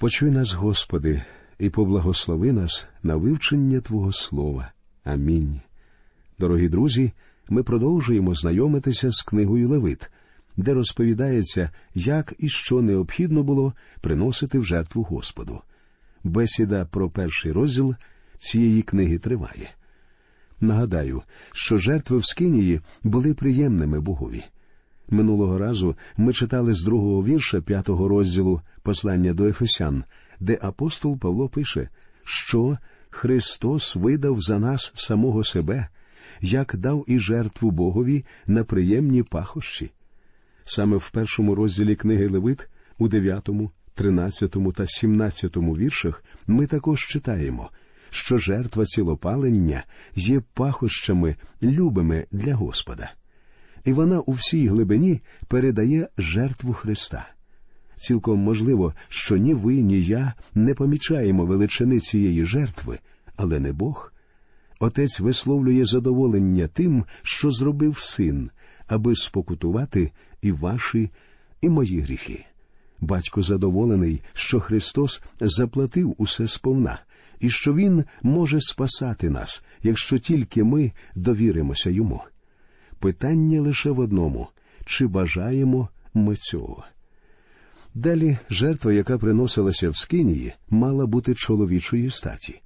Почуй нас, Господи, і поблагослови нас на вивчення Твого Слова. Амінь. Дорогі друзі, ми продовжуємо знайомитися з книгою Левит, де розповідається, як і що необхідно було приносити в жертву Господу. Бесіда про перший розділ цієї книги триває. Нагадаю, що жертви в Скинії були приємними Богові. Минулого разу ми читали з другого вірша п'ятого розділу послання до Ефесян, де апостол Павло пише, що Христос видав за нас самого себе, як дав і жертву Богові на приємні пахощі. Саме в першому розділі книги Левит, у дев'ятому, тринадцятому та сімнадцятому віршах, ми також читаємо, що жертва цілопалення є пахощами, любими для Господа і вона у всій глибині передає жертву Христа. Цілком можливо, що ні ви, ні я не помічаємо величини цієї жертви, але не Бог. Отець висловлює задоволення тим, що зробив син, аби спокутувати і ваші, і мої гріхи. Батько задоволений, що Христос заплатив усе сповна, і що Він може спасати нас, якщо тільки ми довіримося йому. Питання лише в одному чи бажаємо ми цього. Далі жертва, яка приносилася в Скинії, мала бути чоловічої статі,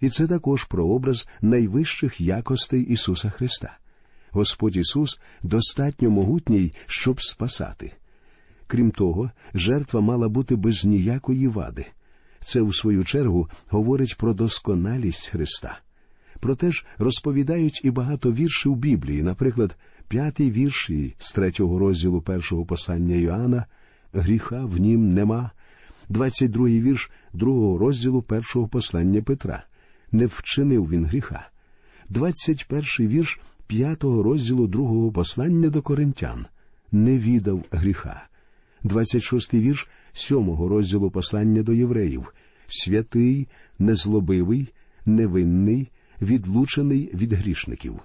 і це також прообраз найвищих якостей Ісуса Христа. Господь Ісус достатньо могутній, щоб спасати. Крім того, жертва мала бути без ніякої вади. Це, у свою чергу, говорить про досконалість Христа. Проте ж розповідають і багато віршів Біблії, наприклад, п'ятий вірш з третього розділу першого послання Йоанна гріха в нім нема, двадцять другий вірш другого розділу першого послання Петра. Не вчинив він гріха. Двадцять перший вірш п'ятого розділу другого послання до коринтян не віддав гріха. Двадцять шостий вірш сьомого розділу послання до євреїв святий, незлобивий, невинний, відлучений від грішників.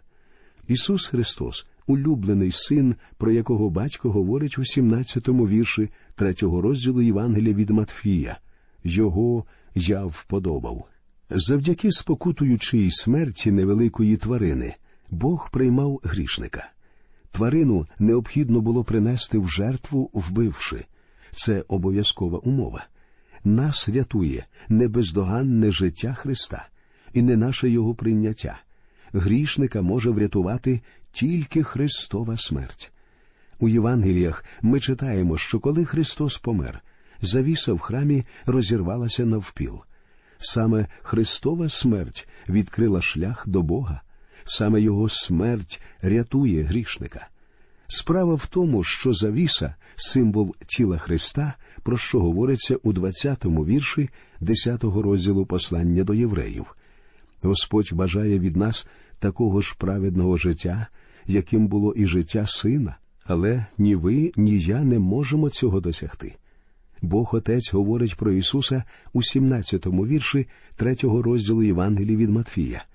Ісус Христос, улюблений син, про якого батько говорить у 17-му вірші третього розділу Євангелія від Матфія. Його я вподобав. Завдяки спокутуючій смерті невеликої тварини Бог приймав грішника. Тварину необхідно було принести в жертву, вбивши. Це обов'язкова умова. Нас рятує не бездоганне життя Христа і не наше Його прийняття. Грішника може врятувати тільки Христова смерть. У Євангеліях ми читаємо, що коли Христос помер, завіса в храмі розірвалася навпіл. Саме Христова смерть відкрила шлях до Бога, саме Його смерть рятує грішника. Справа в тому, що завіса символ тіла Христа, про що говориться у 20-му вірші 10-го розділу послання до євреїв. Господь бажає від нас такого ж праведного життя, яким було і життя сина, але ні ви, ні я не можемо цього досягти. Бог Отець говорить про Ісуса у 17-му вірші третього розділу Євангелії від Матфія.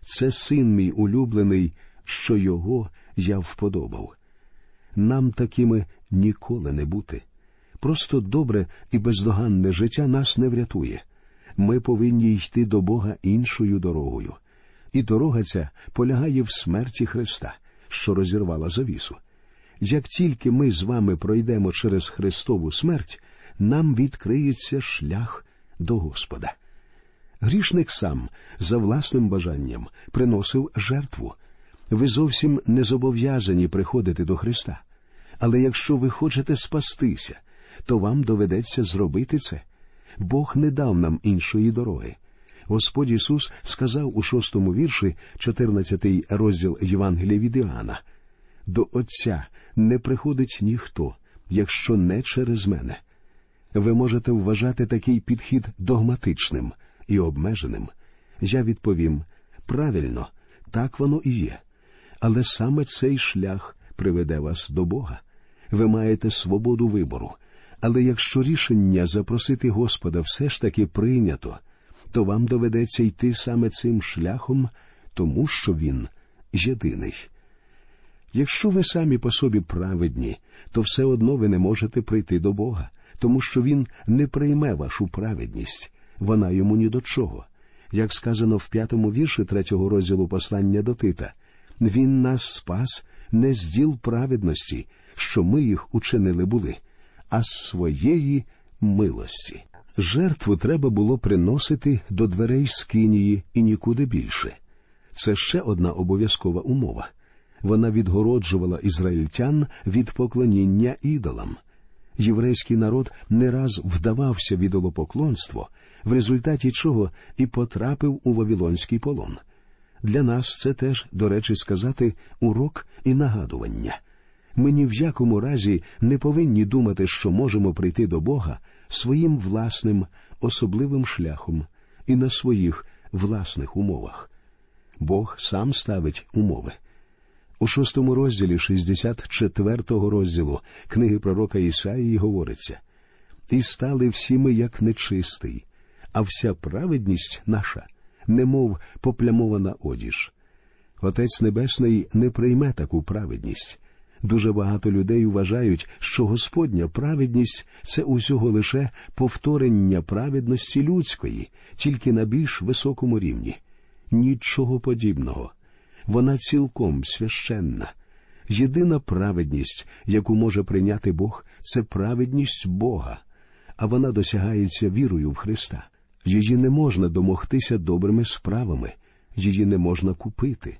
Це син мій улюблений, що його я вподобав. Нам такими ніколи не бути. Просто добре і бездоганне життя нас не врятує. Ми повинні йти до Бога іншою дорогою. І дорога ця полягає в смерті Христа що розірвала завісу. Як тільки ми з вами пройдемо через Христову смерть, нам відкриється шлях до Господа. Грішник сам за власним бажанням приносив жертву. Ви зовсім не зобов'язані приходити до Христа. Але якщо ви хочете спастися, то вам доведеться зробити це. Бог не дав нам іншої дороги. Господь Ісус сказав у шостому вірші, 14 розділ Євангелія від Іоанна, до Отця не приходить ніхто, якщо не через мене. Ви можете вважати такий підхід догматичним і обмеженим. Я відповім правильно, так воно і є. Але саме цей шлях приведе вас до Бога. Ви маєте свободу вибору. Але якщо рішення запросити Господа все ж таки прийнято, то вам доведеться йти саме цим шляхом, тому що він єдиний. Якщо ви самі по собі праведні, то все одно ви не можете прийти до Бога, тому що він не прийме вашу праведність, вона йому ні до чого. Як сказано в п'ятому вірші третього розділу послання до Тита, він нас спас не з діл праведності, що ми їх учинили були, а з своєї милості. Жертву треба було приносити до дверей скинії і нікуди більше. Це ще одна обов'язкова умова. Вона відгороджувала ізраїльтян від поклоніння ідолам. Єврейський народ не раз вдавався в ідолопоклонство, в результаті чого і потрапив у Вавилонський полон. Для нас це теж, до речі, сказати урок і нагадування. Ми ні в якому разі не повинні думати, що можемо прийти до Бога своїм власним особливим шляхом і на своїх власних умовах. Бог сам ставить умови. У шостому розділі 64-го розділу книги пророка Ісаїї говориться І стали всі ми, як нечистий, а вся праведність наша, немов поплямована одіж. Отець Небесний не прийме таку праведність. Дуже багато людей вважають, що Господня праведність це усього лише повторення праведності людської, тільки на більш високому рівні. Нічого подібного. Вона цілком священна. Єдина праведність, яку може прийняти Бог, це праведність Бога, а вона досягається вірою в Христа. Її не можна домогтися добрими справами, її не можна купити.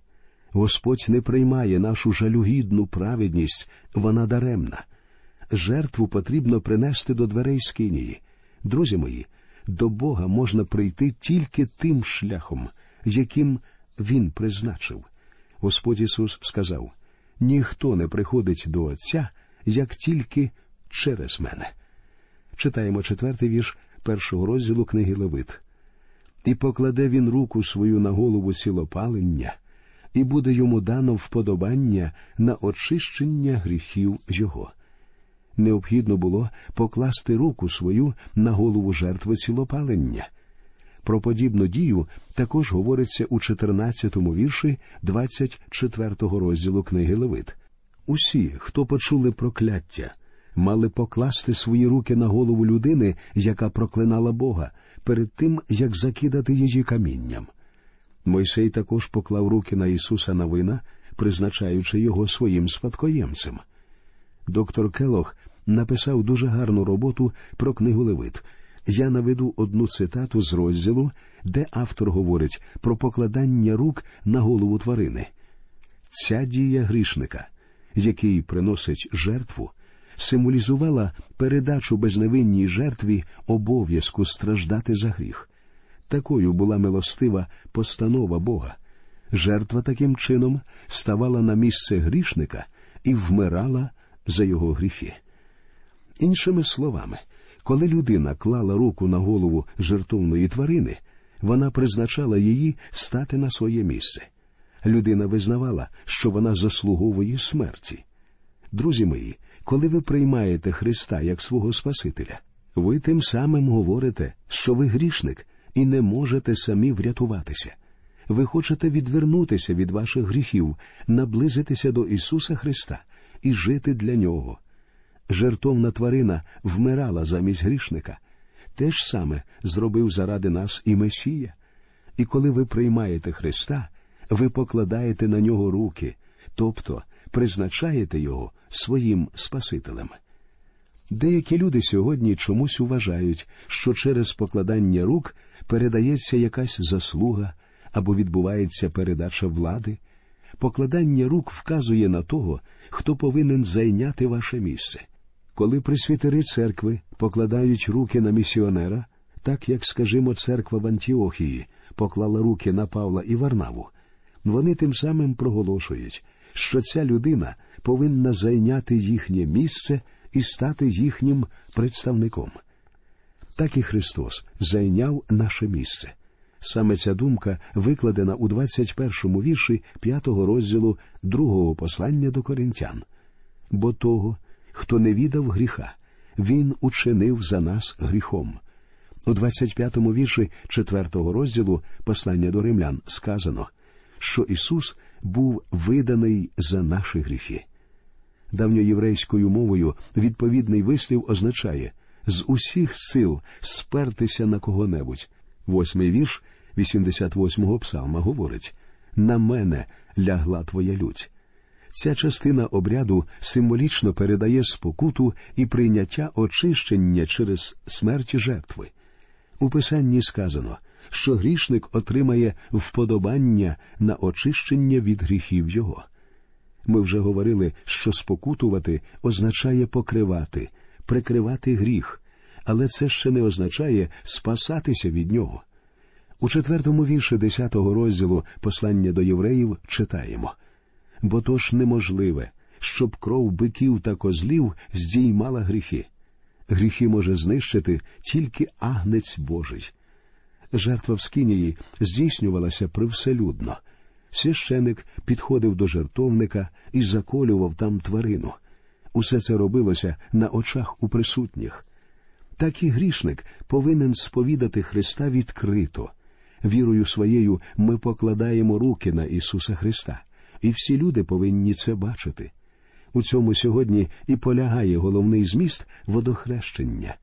Господь не приймає нашу жалюгідну праведність, вона даремна. Жертву потрібно принести до дверей скинії. Друзі мої, до Бога можна прийти тільки тим шляхом, яким Він призначив. Господь Ісус сказав: ніхто не приходить до Отця, як тільки через мене. Читаємо четвертий вірш першого розділу книги Левит. І покладе він руку свою на голову цілопалення, і буде йому дано вподобання на очищення гріхів його. Необхідно було покласти руку свою на голову жертви цілопалення. Про подібну дію також говориться у 14-му вірші 24-го розділу книги Левит. Усі, хто почули прокляття, мали покласти свої руки на голову людини, яка проклинала Бога, перед тим як закидати її камінням. Мойсей також поклав руки на Ісуса Навина, призначаючи його своїм спадкоємцем. Доктор Келох написав дуже гарну роботу про книгу Левит. Я наведу одну цитату з розділу, де автор говорить про покладання рук на голову тварини. Ця дія грішника, який приносить жертву, символізувала передачу безневинній жертві обов'язку страждати за гріх. Такою була милостива постанова Бога. Жертва таким чином ставала на місце грішника і вмирала за його гріхи. Іншими словами, коли людина клала руку на голову жертовної тварини, вона призначала її стати на своє місце. Людина визнавала, що вона заслуговує смерті. Друзі мої, коли ви приймаєте Христа як свого Спасителя, ви тим самим говорите, що ви грішник і не можете самі врятуватися. Ви хочете відвернутися від ваших гріхів, наблизитися до Ісуса Христа і жити для Нього. Жертовна тварина вмирала замість грішника. Те ж саме зробив заради нас і Месія. І коли ви приймаєте Христа, ви покладаєте на нього руки, тобто призначаєте Його своїм Спасителем. Деякі люди сьогодні чомусь вважають, що через покладання рук передається якась заслуга або відбувається передача влади. Покладання рук вказує на того, хто повинен зайняти ваше місце. Коли присвітери церкви покладають руки на місіонера, так як, скажімо, церква в Антіохії поклала руки на Павла і Варнаву, вони тим самим проголошують, що ця людина повинна зайняти їхнє місце і стати їхнім представником. Так і Христос зайняв наше місце. Саме ця думка викладена у 21-му вірші 5-го розділу другого послання до коринтян. Бо того, хто не віддав гріха, він учинив за нас гріхом. У 25-му вірші 4-го розділу послання до римлян сказано, що Ісус був виданий за наші гріхи. Давньоєврейською мовою відповідний вислів означає з усіх сил спертися на кого-небудь. Восьмий вірш 88-го псалма говорить На мене лягла твоя лють. Ця частина обряду символічно передає спокуту і прийняття очищення через смерті жертви. У писанні сказано, що грішник отримає вподобання на очищення від гріхів його. Ми вже говорили, що спокутувати означає покривати, прикривати гріх, але це ще не означає спасатися від нього. У четвертому вірші десятого розділу послання до євреїв читаємо бо то ж неможливе, щоб кров биків та козлів здіймала гріхи. Гріхи може знищити тільки агнець Божий. Жертва в Скинії здійснювалася привселюдно. Священик підходив до жертовника і заколював там тварину. Усе це робилося на очах у присутніх. Так і грішник повинен сповідати Христа відкрито. Вірою своєю ми покладаємо руки на Ісуса Христа, і всі люди повинні це бачити. У цьому сьогодні і полягає головний зміст водохрещення.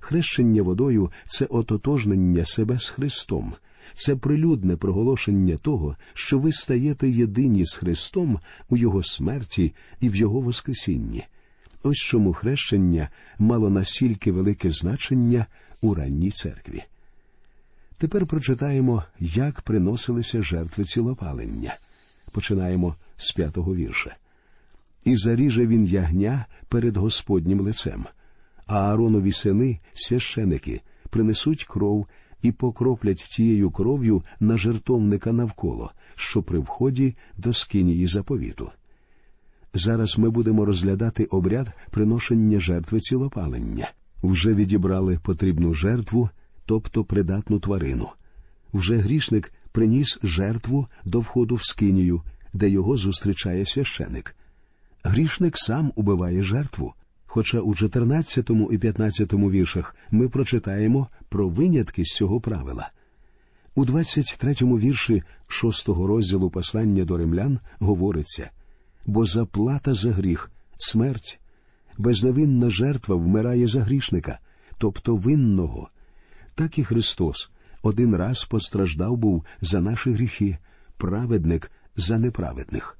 Хрещення водою це ототожнення себе з Христом, це прилюдне проголошення того, що ви стаєте єдині з Христом у Його смерті і в Його Воскресінні. Ось чому хрещення мало настільки велике значення у ранній церкві. Тепер прочитаємо, як приносилися жертви цілопалення. Починаємо з п'ятого вірша. І заріже він ягня перед Господнім лицем, а Ааронові сини, священики, принесуть кров і покроплять тією кров'ю на жертовника навколо, що при вході до скинії заповіту. Зараз ми будемо розглядати обряд приношення жертви цілопалення. Вже відібрали потрібну жертву, тобто придатну тварину. Вже грішник приніс жертву до входу в скинію, де його зустрічає священик. Грішник сам убиває жертву. Хоча у 14 і 15 віршах ми прочитаємо про винятки з цього правила. У 23 вірші 6 розділу послання до римлян говориться бо заплата за гріх смерть, безневинна жертва вмирає за грішника, тобто винного. Так і Христос один раз постраждав був за наші гріхи, праведник за неправедних.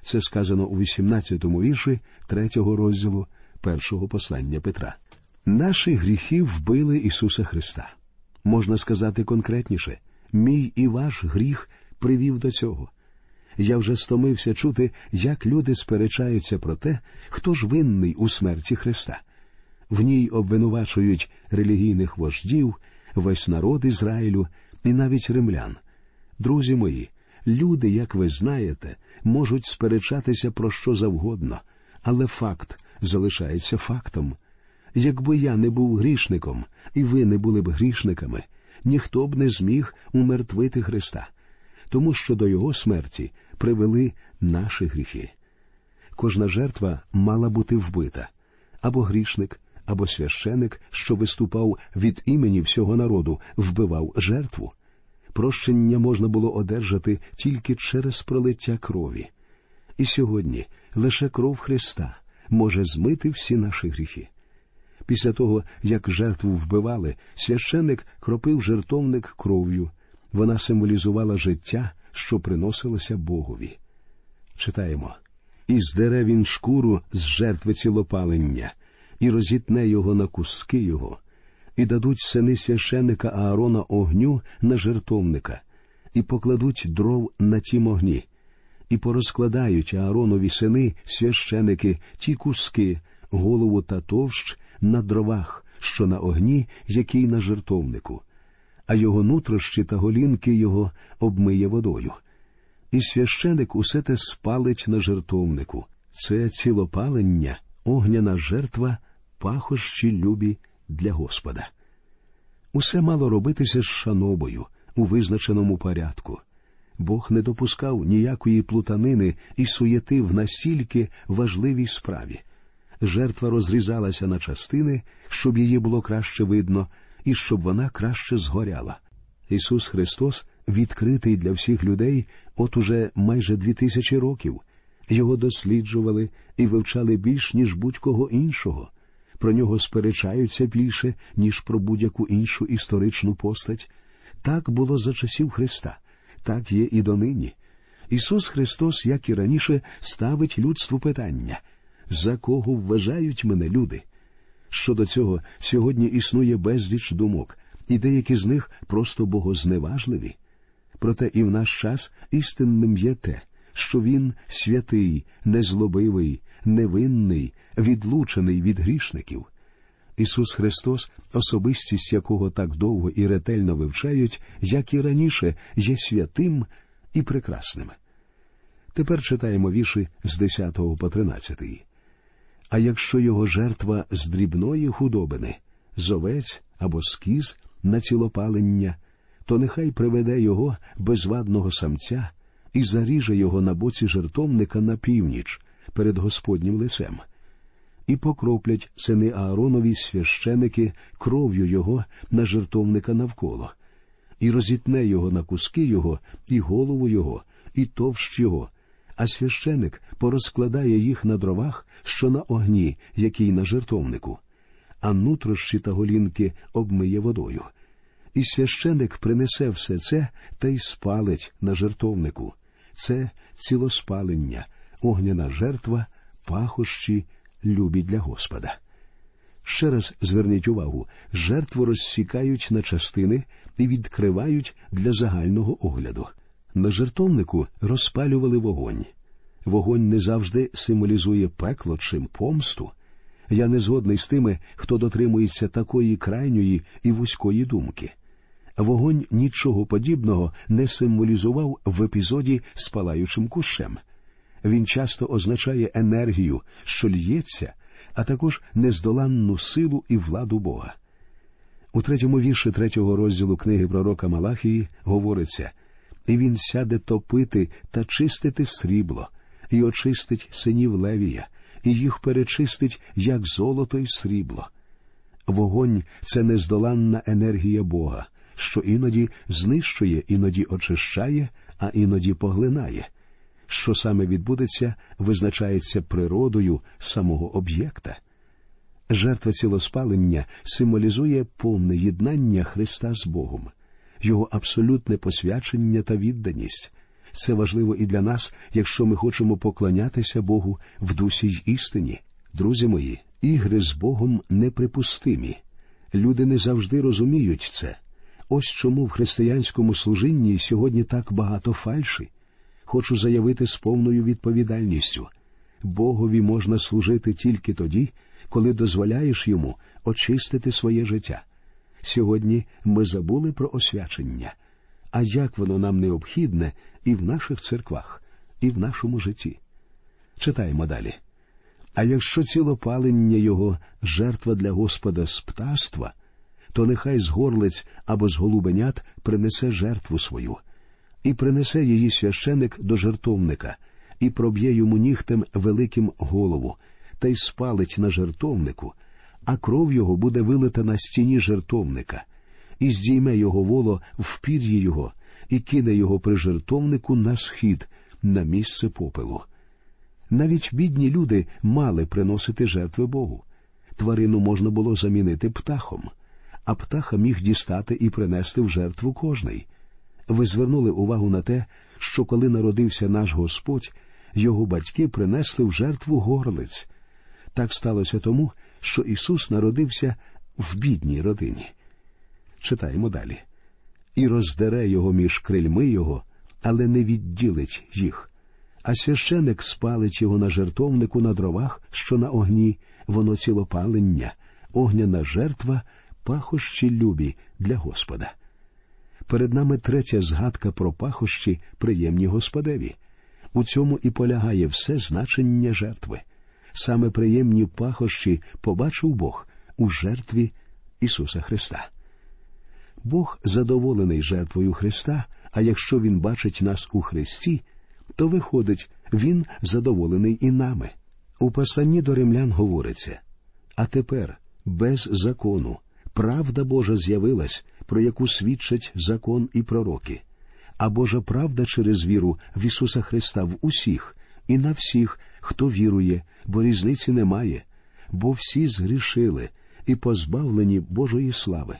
Це сказано у 18-му вірші 3-го розділу першого послання Петра. Наші гріхи вбили Ісуса Христа. Можна сказати конкретніше, мій і ваш гріх привів до цього. Я вже стомився чути, як люди сперечаються про те, хто ж винний у смерті Христа. В ній обвинувачують релігійних вождів, весь народ Ізраїлю і навіть римлян. Друзі мої, люди, як ви знаєте, можуть сперечатися про що завгодно, але факт залишається фактом. Якби я не був грішником, і ви не були б грішниками, ніхто б не зміг умертвити Христа, тому що до Його смерті привели наші гріхи. Кожна жертва мала бути вбита або грішник, або священик, що виступав від імені всього народу, вбивав жертву. Прощення можна було одержати тільки через пролиття крові. І сьогодні лише кров Христа може змити всі наші гріхи. Після того, як жертву вбивали, священник кропив жертовник кров'ю. Вона символізувала життя, що приносилося Богові. Читаємо і здере він шкуру з жертви цілопалення, і розітне його на куски його, і дадуть сини священика Аарона огню на жертовника, і покладуть дров на тім огні, і порозкладають Ааронові сини священики ті куски, голову та товщ на дровах, що на огні, який на жертовнику а його нутрощі та голінки його обмиє водою. І священик усе те спалить на жертовнику. Це цілопалення, огняна жертва, пахощі любі для Господа. Усе мало робитися з шанобою у визначеному порядку. Бог не допускав ніякої плутанини і суєти в настільки важливій справі. Жертва розрізалася на частини, щоб її було краще видно, і щоб вона краще згоряла. Ісус Христос відкритий для всіх людей от уже майже дві тисячі років. Його досліджували і вивчали більш ніж будь-кого іншого. про нього сперечаються більше, ніж про будь-яку іншу історичну постать. Так було за часів Христа, так є і донині. Ісус Христос, як і раніше, ставить людству питання за кого вважають мене люди? Щодо цього, сьогодні існує безліч думок, і деякі з них просто богозневажливі. Проте і в наш час істинним є те, що він святий, незлобивий, невинний, відлучений від грішників. Ісус Христос, особистість якого так довго і ретельно вивчають, як і раніше, є святим і прекрасним. Тепер читаємо вірші з 10 по 13. А якщо його жертва з дрібної худобини, з овець або скіз на цілопалення, то нехай приведе його безвадного самця і заріже його на боці жертовника на північ перед Господнім лицем, і покроплять сини Ааронові священики кров'ю його на жертовника навколо, і розітне його на куски його, і голову його, і товщ його, а священик порозкладає їх на дровах, що на огні, який на жертовнику, а нутрощі та голінки обмиє водою. І священик принесе все це та й спалить на жертовнику. Це цілоспалення, огняна жертва, пахощі, любі для Господа. Ще раз зверніть увагу, жертву розсікають на частини і відкривають для загального огляду. На жертовнику розпалювали вогонь. Вогонь не завжди символізує пекло чи помсту. Я не згодний з тими, хто дотримується такої крайньої і вузької думки. Вогонь нічого подібного не символізував в епізоді з палаючим кущем. Він часто означає енергію, що л'ється, а також нездоланну силу і владу Бога. У третьому вірші третього розділу книги пророка Малахії говориться і він сяде топити та чистити срібло, і очистить синів Левія, і їх перечистить, як золото й срібло. Вогонь це нездоланна енергія Бога, що іноді знищує, іноді очищає, а іноді поглинає. Що саме відбудеться, визначається природою самого об'єкта. Жертва цілоспалення символізує повне єднання Христа з Богом, Його абсолютне посвячення та відданість. Це важливо і для нас, якщо ми хочемо поклонятися Богу в дусі й істині. Друзі мої, ігри з Богом неприпустимі. Люди не завжди розуміють це. Ось чому в християнському служінні сьогодні так багато фальші. Хочу заявити з повною відповідальністю Богові можна служити тільки тоді, коли дозволяєш йому очистити своє життя. Сьогодні ми забули про освячення а як воно нам необхідне і в наших церквах, і в нашому житті. Читаємо далі. А якщо цілопалення його жертва для Господа з птаства, то нехай з горлиць або з голубенят принесе жертву свою, і принесе її священик до жертовника, і проб'є йому нігтем великим голову, та й спалить на жертовнику, а кров його буде вилита на стіні жертовника і здійме його воло в пір'ї його, і кине його при жертовнику на схід, на місце попелу. Навіть бідні люди мали приносити жертви Богу. Тварину можна було замінити птахом, а птаха міг дістати і принести в жертву кожний. Ви звернули увагу на те, що коли народився наш Господь, його батьки принесли в жертву горлиць. Так сталося тому, що Ісус народився в бідній родині. Читаємо далі. І роздере його між крильми його, але не відділить їх. А священик спалить його на жертовнику на дровах, що на огні, воно цілопалення, огняна жертва, пахощі любі для Господа. Перед нами третя згадка про пахощі, приємні Господеві. У цьому і полягає все значення жертви. Саме приємні пахощі побачив Бог у жертві Ісуса Христа. Бог задоволений жертвою Христа, а якщо Він бачить нас у Христі, то виходить, Він задоволений і нами. У посланні до римлян говориться а тепер, без закону, правда Божа з'явилась, про яку свідчать закон і пророки, а Божа правда через віру в Ісуса Христа в усіх і на всіх, хто вірує, бо різниці немає, бо всі згрішили і позбавлені Божої слави,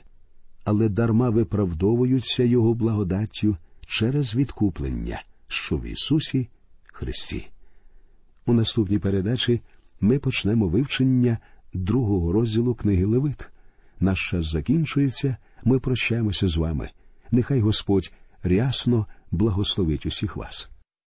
але дарма виправдовуються Його благодаттю через відкуплення, що в Ісусі Христі. У наступній передачі ми почнемо вивчення другого розділу книги Левит. Наш час закінчується, ми прощаємося з вами. Нехай Господь рясно благословить усіх вас.